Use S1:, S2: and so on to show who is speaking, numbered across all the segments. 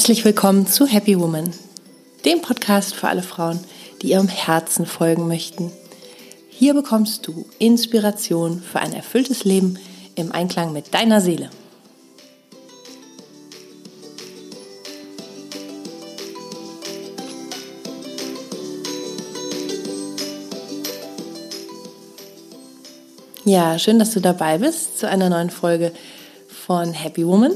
S1: Herzlich willkommen zu Happy Woman, dem Podcast für alle Frauen, die ihrem Herzen folgen möchten. Hier bekommst du Inspiration für ein erfülltes Leben im Einklang mit deiner Seele. Ja, schön, dass du dabei bist zu einer neuen Folge von Happy Woman.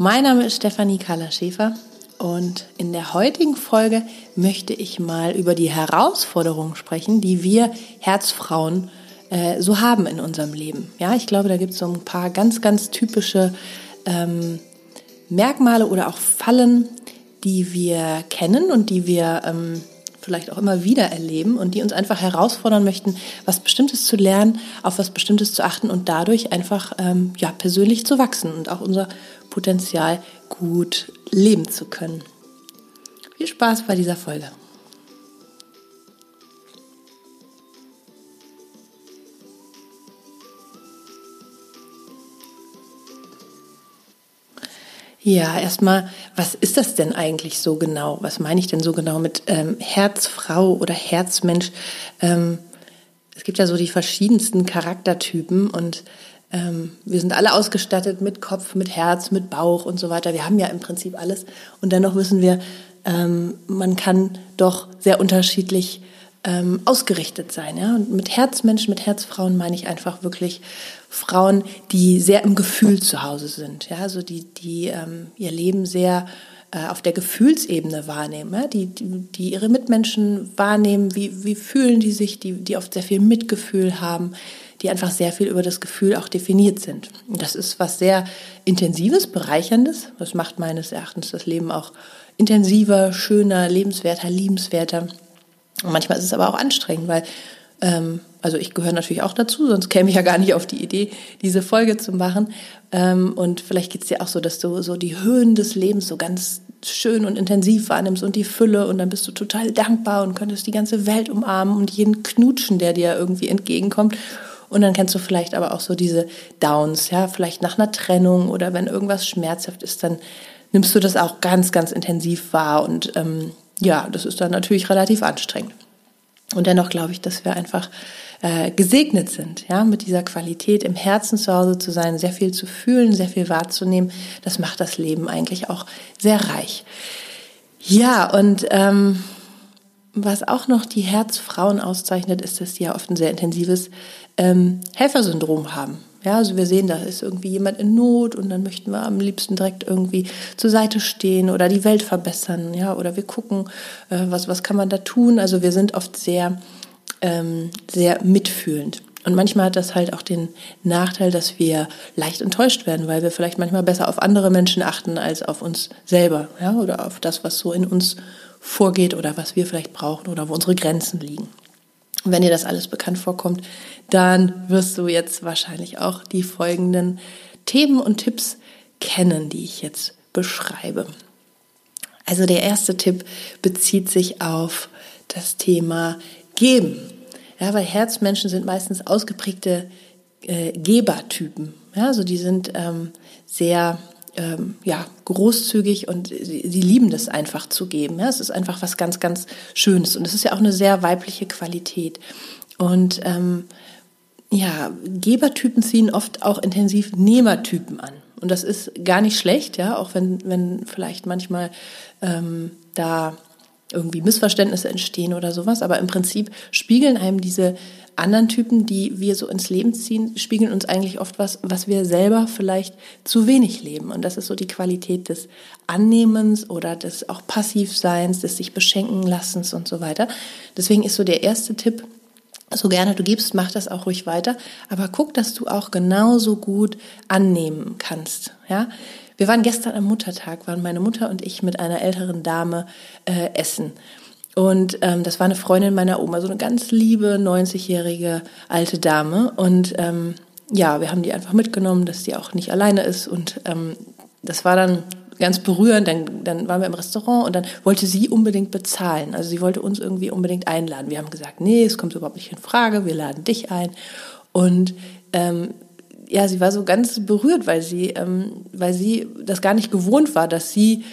S1: Mein Name ist Stefanie Kahler Schäfer und in der heutigen Folge möchte ich mal über die Herausforderungen sprechen, die wir Herzfrauen äh, so haben in unserem Leben. Ja, ich glaube, da gibt es so ein paar ganz, ganz typische ähm, Merkmale oder auch Fallen, die wir kennen und die wir ähm, vielleicht auch immer wieder erleben und die uns einfach herausfordern möchten, was Bestimmtes zu lernen, auf was Bestimmtes zu achten und dadurch einfach ähm, ja, persönlich zu wachsen und auch unser Potenzial gut leben zu können. Viel Spaß bei dieser Folge. Ja, erstmal, was ist das denn eigentlich so genau? Was meine ich denn so genau mit ähm, Herzfrau oder Herzmensch? Ähm, es gibt ja so die verschiedensten Charaktertypen und ähm, wir sind alle ausgestattet mit Kopf, mit Herz, mit Bauch und so weiter. Wir haben ja im Prinzip alles und dennoch wissen wir, ähm, man kann doch sehr unterschiedlich ähm, ausgerichtet sein. Ja? Und mit Herzmenschen, mit Herzfrauen meine ich einfach wirklich Frauen, die sehr im Gefühl zu Hause sind. Ja? Also die, die ähm, ihr Leben sehr äh, auf der Gefühlsebene wahrnehmen, die, die, die ihre Mitmenschen wahrnehmen, wie, wie fühlen die sich, die, die oft sehr viel Mitgefühl haben, die einfach sehr viel über das Gefühl auch definiert sind. Und das ist was sehr Intensives, Bereicherndes. Das macht meines Erachtens das Leben auch intensiver, schöner, lebenswerter, liebenswerter. Und manchmal ist es aber auch anstrengend, weil, ähm, also ich gehöre natürlich auch dazu, sonst käme ich ja gar nicht auf die Idee, diese Folge zu machen. Ähm, und vielleicht geht es dir auch so, dass du so die Höhen des Lebens so ganz schön und intensiv wahrnimmst und die Fülle und dann bist du total dankbar und könntest die ganze Welt umarmen und jeden knutschen, der dir irgendwie entgegenkommt. Und dann kennst du vielleicht aber auch so diese Downs, ja, vielleicht nach einer Trennung oder wenn irgendwas schmerzhaft ist, dann nimmst du das auch ganz, ganz intensiv wahr und ähm, ja, das ist dann natürlich relativ anstrengend. Und dennoch glaube ich, dass wir einfach äh, gesegnet sind, ja, mit dieser Qualität im Herzen zu Hause zu sein, sehr viel zu fühlen, sehr viel wahrzunehmen. Das macht das Leben eigentlich auch sehr reich. Ja, und ähm, was auch noch die Herzfrauen auszeichnet, ist, dass die ja oft ein sehr intensives ähm, Helfersyndrom haben. Ja, also wir sehen, da ist irgendwie jemand in Not und dann möchten wir am liebsten direkt irgendwie zur Seite stehen oder die Welt verbessern, ja, oder wir gucken, äh, was, was kann man da tun. Also wir sind oft sehr, ähm, sehr mitfühlend. Und manchmal hat das halt auch den Nachteil, dass wir leicht enttäuscht werden, weil wir vielleicht manchmal besser auf andere Menschen achten als auf uns selber, ja, oder auf das, was so in uns vorgeht oder was wir vielleicht brauchen oder wo unsere Grenzen liegen. Und wenn dir das alles bekannt vorkommt, dann wirst du jetzt wahrscheinlich auch die folgenden Themen und Tipps kennen, die ich jetzt beschreibe. Also der erste Tipp bezieht sich auf das Thema Geben. Ja, weil Herzmenschen sind meistens ausgeprägte äh, Gebertypen. Ja, also die sind ähm, sehr ähm, ja, großzügig und sie, sie, lieben das einfach zu geben. Ja, es ist einfach was ganz, ganz Schönes und es ist ja auch eine sehr weibliche Qualität. Und ähm, ja, Gebertypen ziehen oft auch intensiv Nehmertypen an. Und das ist gar nicht schlecht, ja, auch wenn, wenn vielleicht manchmal ähm, da irgendwie Missverständnisse entstehen oder sowas. Aber im Prinzip spiegeln einem diese anderen Typen, die wir so ins Leben ziehen, spiegeln uns eigentlich oft was, was wir selber vielleicht zu wenig leben. Und das ist so die Qualität des Annehmens oder des auch Passivseins, des sich beschenken lassens und so weiter. Deswegen ist so der erste Tipp, so gerne du gibst, mach das auch ruhig weiter, aber guck, dass du auch genauso gut annehmen kannst, ja. Wir waren gestern am Muttertag, waren meine Mutter und ich mit einer älteren Dame äh, essen. Und ähm, das war eine Freundin meiner Oma, so eine ganz liebe 90-jährige alte Dame. Und ähm, ja, wir haben die einfach mitgenommen, dass sie auch nicht alleine ist. Und ähm, das war dann ganz berührend. Dann, dann waren wir im Restaurant und dann wollte sie unbedingt bezahlen. Also sie wollte uns irgendwie unbedingt einladen. Wir haben gesagt, nee, es kommt überhaupt nicht in Frage, wir laden dich ein. Und ähm, ja, sie war so ganz berührt, weil sie, ähm, weil sie das gar nicht gewohnt war, dass sie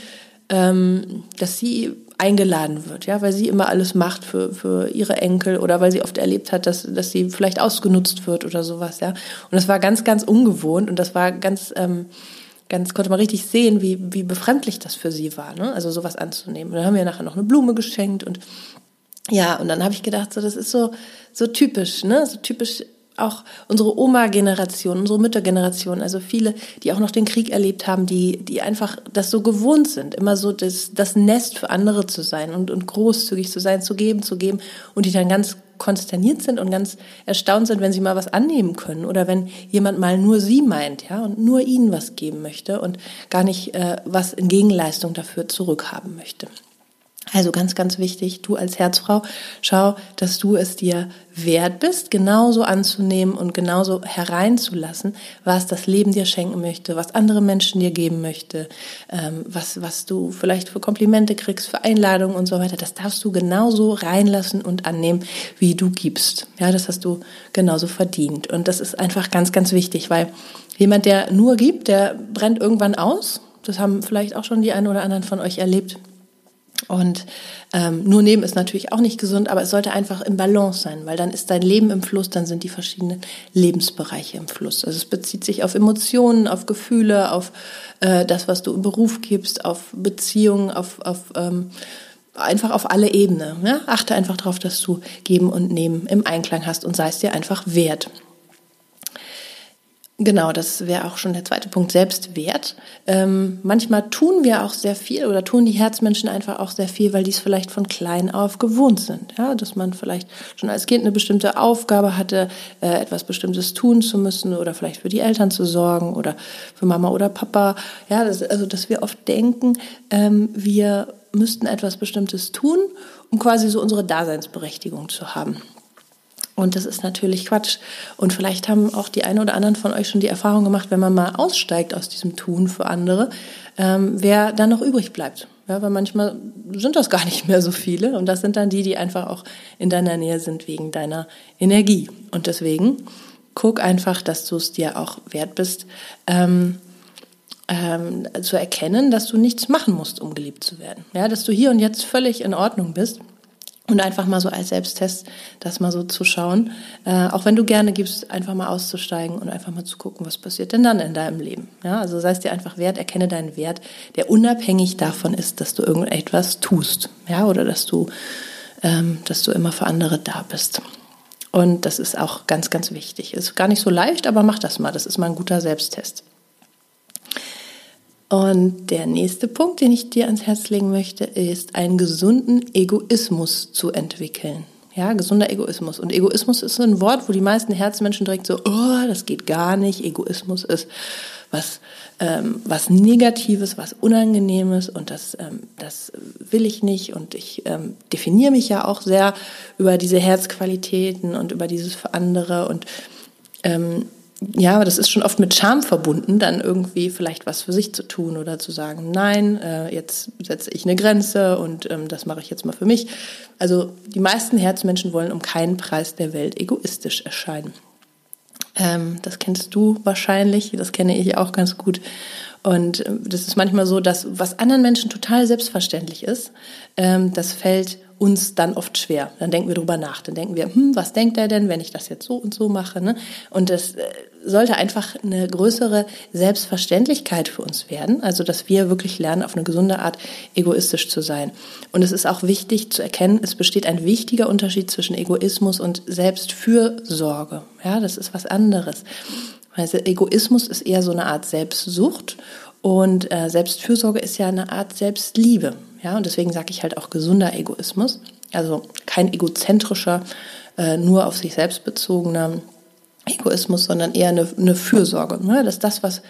S1: ähm, dass sie eingeladen wird, ja, weil sie immer alles macht für, für ihre Enkel oder weil sie oft erlebt hat, dass, dass sie vielleicht ausgenutzt wird oder sowas, ja. Und das war ganz, ganz ungewohnt und das war ganz, ähm, ganz, konnte man richtig sehen, wie, wie befremdlich das für sie war, ne? Also sowas anzunehmen. Und dann haben wir nachher noch eine Blume geschenkt und ja, und dann habe ich gedacht, so, das ist so, so typisch, ne? So typisch auch unsere Oma-Generation, unsere Müttergeneration, also viele, die auch noch den Krieg erlebt haben, die, die einfach das so gewohnt sind, immer so das, das Nest für andere zu sein und, und großzügig zu sein, zu geben, zu geben und die dann ganz konsterniert sind und ganz erstaunt sind, wenn sie mal was annehmen können oder wenn jemand mal nur sie meint, ja, und nur ihnen was geben möchte und gar nicht äh, was in Gegenleistung dafür zurückhaben möchte. Also ganz, ganz wichtig, du als Herzfrau, schau, dass du es dir wert bist, genauso anzunehmen und genauso hereinzulassen, was das Leben dir schenken möchte, was andere Menschen dir geben möchte, ähm, was, was du vielleicht für Komplimente kriegst, für Einladungen und so weiter. Das darfst du genauso reinlassen und annehmen, wie du gibst. Ja, das hast du genauso verdient. Und das ist einfach ganz, ganz wichtig, weil jemand, der nur gibt, der brennt irgendwann aus. Das haben vielleicht auch schon die einen oder anderen von euch erlebt und ähm, nur nehmen ist natürlich auch nicht gesund, aber es sollte einfach im Balance sein, weil dann ist dein Leben im Fluss, dann sind die verschiedenen Lebensbereiche im Fluss. Also es bezieht sich auf Emotionen, auf Gefühle, auf äh, das, was du im Beruf gibst, auf Beziehungen, auf, auf ähm, einfach auf alle Ebenen. Ja? Achte einfach darauf, dass du Geben und Nehmen im Einklang hast und sei es dir einfach wert. Genau, das wäre auch schon der zweite Punkt, Selbstwert. Ähm, manchmal tun wir auch sehr viel oder tun die Herzmenschen einfach auch sehr viel, weil die es vielleicht von klein auf gewohnt sind. Ja, dass man vielleicht schon als Kind eine bestimmte Aufgabe hatte, äh, etwas Bestimmtes tun zu müssen oder vielleicht für die Eltern zu sorgen oder für Mama oder Papa. Ja, das, also dass wir oft denken, ähm, wir müssten etwas Bestimmtes tun, um quasi so unsere Daseinsberechtigung zu haben. Und das ist natürlich Quatsch. Und vielleicht haben auch die einen oder anderen von euch schon die Erfahrung gemacht, wenn man mal aussteigt aus diesem Tun für andere, ähm, wer dann noch übrig bleibt. Ja, weil manchmal sind das gar nicht mehr so viele. Und das sind dann die, die einfach auch in deiner Nähe sind wegen deiner Energie. Und deswegen guck einfach, dass du es dir auch wert bist, ähm, ähm, zu erkennen, dass du nichts machen musst, um geliebt zu werden. Ja, dass du hier und jetzt völlig in Ordnung bist und einfach mal so als Selbsttest, das mal so zu schauen, äh, auch wenn du gerne gibst, einfach mal auszusteigen und einfach mal zu gucken, was passiert denn dann in deinem Leben. Ja, also sei es dir einfach wert, erkenne deinen Wert, der unabhängig davon ist, dass du irgendetwas tust, ja, oder dass du, ähm, dass du immer für andere da bist. Und das ist auch ganz, ganz wichtig. Ist gar nicht so leicht, aber mach das mal. Das ist mal ein guter Selbsttest. Und der nächste Punkt, den ich dir ans Herz legen möchte, ist einen gesunden Egoismus zu entwickeln. Ja, gesunder Egoismus. Und Egoismus ist so ein Wort, wo die meisten Herzmenschen direkt so, oh, das geht gar nicht. Egoismus ist was, ähm, was Negatives, was Unangenehmes und das, ähm, das will ich nicht. Und ich ähm, definiere mich ja auch sehr über diese Herzqualitäten und über dieses für andere und ähm, ja, aber das ist schon oft mit Scham verbunden, dann irgendwie vielleicht was für sich zu tun oder zu sagen, nein, äh, jetzt setze ich eine Grenze und ähm, das mache ich jetzt mal für mich. Also die meisten Herzmenschen wollen um keinen Preis der Welt egoistisch erscheinen. Ähm, das kennst du wahrscheinlich, das kenne ich auch ganz gut. Und ähm, das ist manchmal so, dass was anderen Menschen total selbstverständlich ist, ähm, das fällt uns dann oft schwer. Dann denken wir drüber nach. Dann denken wir, hm, was denkt er denn, wenn ich das jetzt so und so mache? Ne? Und das äh, sollte einfach eine größere Selbstverständlichkeit für uns werden. Also, dass wir wirklich lernen, auf eine gesunde Art egoistisch zu sein. Und es ist auch wichtig zu erkennen, es besteht ein wichtiger Unterschied zwischen Egoismus und Selbstfürsorge. Ja, das ist was anderes. Also Egoismus ist eher so eine Art Selbstsucht und äh, Selbstfürsorge ist ja eine Art Selbstliebe. Ja, und deswegen sage ich halt auch gesunder Egoismus. Also kein egozentrischer, äh, nur auf sich selbst bezogener Egoismus, sondern eher eine, eine Fürsorge. Ne? Dass das, was,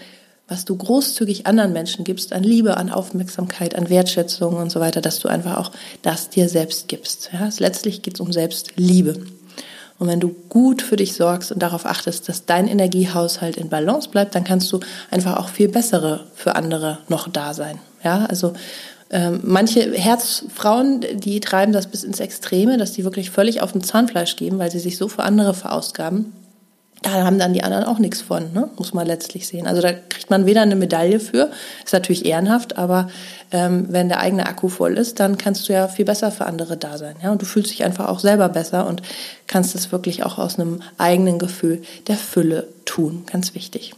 S1: was du großzügig anderen Menschen gibst, an Liebe, an Aufmerksamkeit, an Wertschätzung und so weiter, dass du einfach auch das dir selbst gibst. Ja? Letztlich geht es um Selbstliebe. Und wenn du gut für dich sorgst und darauf achtest, dass dein Energiehaushalt in Balance bleibt, dann kannst du einfach auch viel bessere für andere noch da sein. Ja, also ähm, manche Herzfrauen, die treiben das bis ins Extreme, dass die wirklich völlig auf dem Zahnfleisch geben, weil sie sich so für andere verausgaben. da haben dann die anderen auch nichts von, ne? muss man letztlich sehen. Also da kriegt man weder eine Medaille für, ist natürlich ehrenhaft, aber ähm, wenn der eigene Akku voll ist, dann kannst du ja viel besser für andere da sein. Ja? Und du fühlst dich einfach auch selber besser und kannst es wirklich auch aus einem eigenen Gefühl der Fülle tun. Ganz wichtig.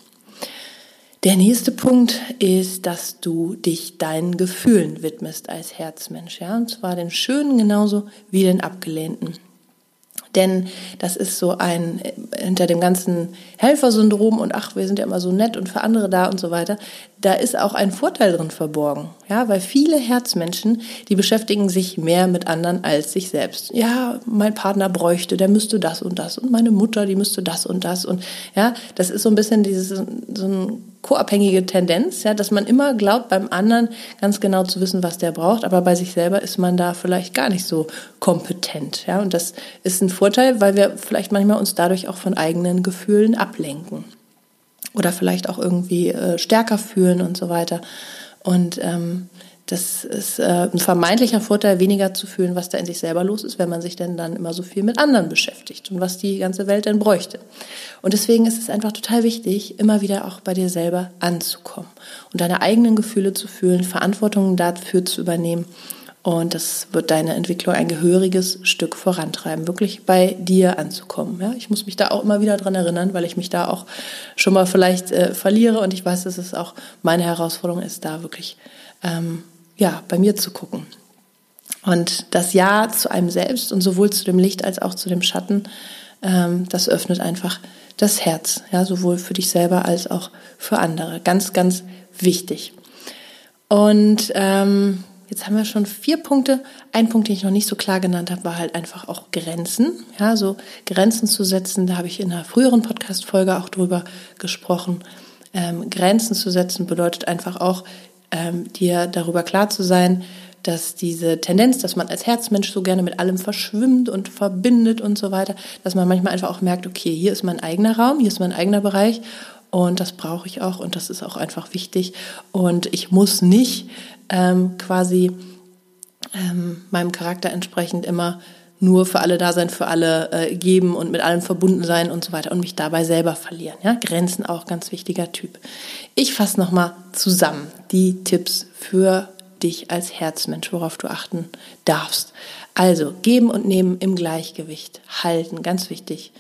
S1: Der nächste Punkt ist, dass du dich deinen Gefühlen widmest als Herzmensch, ja, und zwar den schönen genauso wie den abgelehnten. Denn das ist so ein, hinter dem ganzen Helfersyndrom und ach, wir sind ja immer so nett und für andere da und so weiter, da ist auch ein Vorteil drin verborgen. Ja, weil viele Herzmenschen, die beschäftigen sich mehr mit anderen als sich selbst. Ja, mein Partner bräuchte, der müsste das und das und meine Mutter, die müsste das und das und ja, das ist so ein bisschen dieses, so ein co-abhängige Tendenz, ja, dass man immer glaubt, beim anderen ganz genau zu wissen, was der braucht, aber bei sich selber ist man da vielleicht gar nicht so kompetent, ja, und das ist ein Vorteil, weil wir vielleicht manchmal uns dadurch auch von eigenen Gefühlen ablenken oder vielleicht auch irgendwie äh, stärker fühlen und so weiter. Und ähm, das ist äh, ein vermeintlicher Vorteil, weniger zu fühlen, was da in sich selber los ist, wenn man sich denn dann immer so viel mit anderen beschäftigt und was die ganze Welt denn bräuchte. Und deswegen ist es einfach total wichtig, immer wieder auch bei dir selber anzukommen und deine eigenen Gefühle zu fühlen, Verantwortung dafür zu übernehmen. Und das wird deine Entwicklung ein gehöriges Stück vorantreiben, wirklich bei dir anzukommen. Ja, ich muss mich da auch immer wieder dran erinnern, weil ich mich da auch schon mal vielleicht äh, verliere und ich weiß, dass es auch meine Herausforderung ist, da wirklich ähm, ja, bei mir zu gucken. Und das Ja zu einem selbst und sowohl zu dem Licht als auch zu dem Schatten, ähm, das öffnet einfach das Herz, ja, sowohl für dich selber als auch für andere. Ganz, ganz wichtig. Und ähm, jetzt haben wir schon vier Punkte. Ein Punkt, den ich noch nicht so klar genannt habe, war halt einfach auch Grenzen. Ja, so Grenzen zu setzen. Da habe ich in einer früheren Podcast-Folge auch drüber gesprochen. Ähm, Grenzen zu setzen bedeutet einfach auch ähm, dir darüber klar zu sein, dass diese Tendenz, dass man als Herzmensch so gerne mit allem verschwimmt und verbindet und so weiter, dass man manchmal einfach auch merkt, okay, hier ist mein eigener Raum, hier ist mein eigener Bereich und das brauche ich auch und das ist auch einfach wichtig. Und ich muss nicht ähm, quasi ähm, meinem Charakter entsprechend immer nur für alle da sein, für alle äh, geben und mit allem verbunden sein und so weiter und mich dabei selber verlieren. Ja? Grenzen auch ganz wichtiger Typ. Ich fasse nochmal zusammen die Tipps für dich als Herzmensch, worauf du achten darfst. Also geben und nehmen im Gleichgewicht halten, ganz wichtig.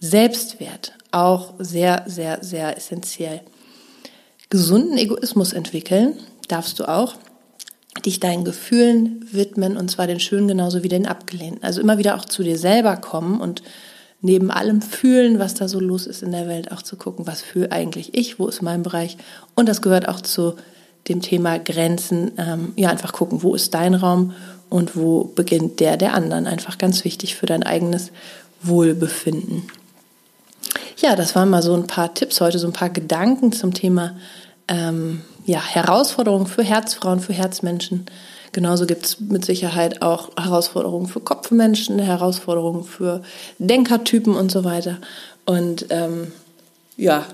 S1: Selbstwert, auch sehr, sehr, sehr essentiell. Gesunden Egoismus entwickeln, darfst du auch dich deinen Gefühlen widmen und zwar den schönen genauso wie den abgelehnten. Also immer wieder auch zu dir selber kommen und neben allem fühlen, was da so los ist in der Welt, auch zu gucken, was fühle eigentlich ich, wo ist mein Bereich. Und das gehört auch zu dem Thema Grenzen. Ähm, ja, einfach gucken, wo ist dein Raum und wo beginnt der der anderen. Einfach ganz wichtig für dein eigenes Wohlbefinden. Ja, das waren mal so ein paar Tipps heute, so ein paar Gedanken zum Thema ähm, ja, Herausforderungen für Herzfrauen, für Herzmenschen. Genauso gibt es mit Sicherheit auch Herausforderungen für Kopfmenschen, Herausforderungen für Denkertypen und so weiter. Und ähm, ja,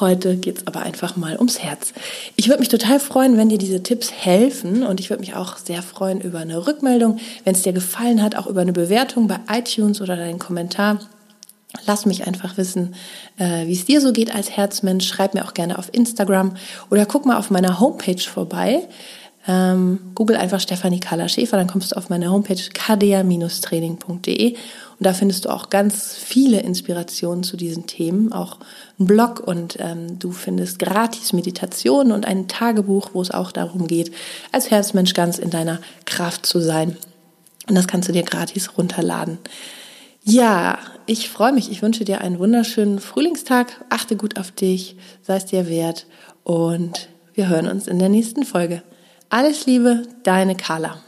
S1: heute geht es aber einfach mal ums Herz. Ich würde mich total freuen, wenn dir diese Tipps helfen und ich würde mich auch sehr freuen über eine Rückmeldung, wenn es dir gefallen hat, auch über eine Bewertung bei iTunes oder deinen Kommentar. Lass mich einfach wissen, äh, wie es dir so geht als Herzmensch. Schreib mir auch gerne auf Instagram oder guck mal auf meiner Homepage vorbei. Ähm, Google einfach Stefanie Kahler Schäfer, dann kommst du auf meine Homepage kdea-training.de und da findest du auch ganz viele Inspirationen zu diesen Themen, auch einen Blog und ähm, du findest gratis Meditationen und ein Tagebuch, wo es auch darum geht, als Herzmensch ganz in deiner Kraft zu sein. Und das kannst du dir gratis runterladen. Ja, ich freue mich. Ich wünsche dir einen wunderschönen Frühlingstag. Achte gut auf dich, sei es dir wert und wir hören uns in der nächsten Folge. Alles Liebe, deine Carla.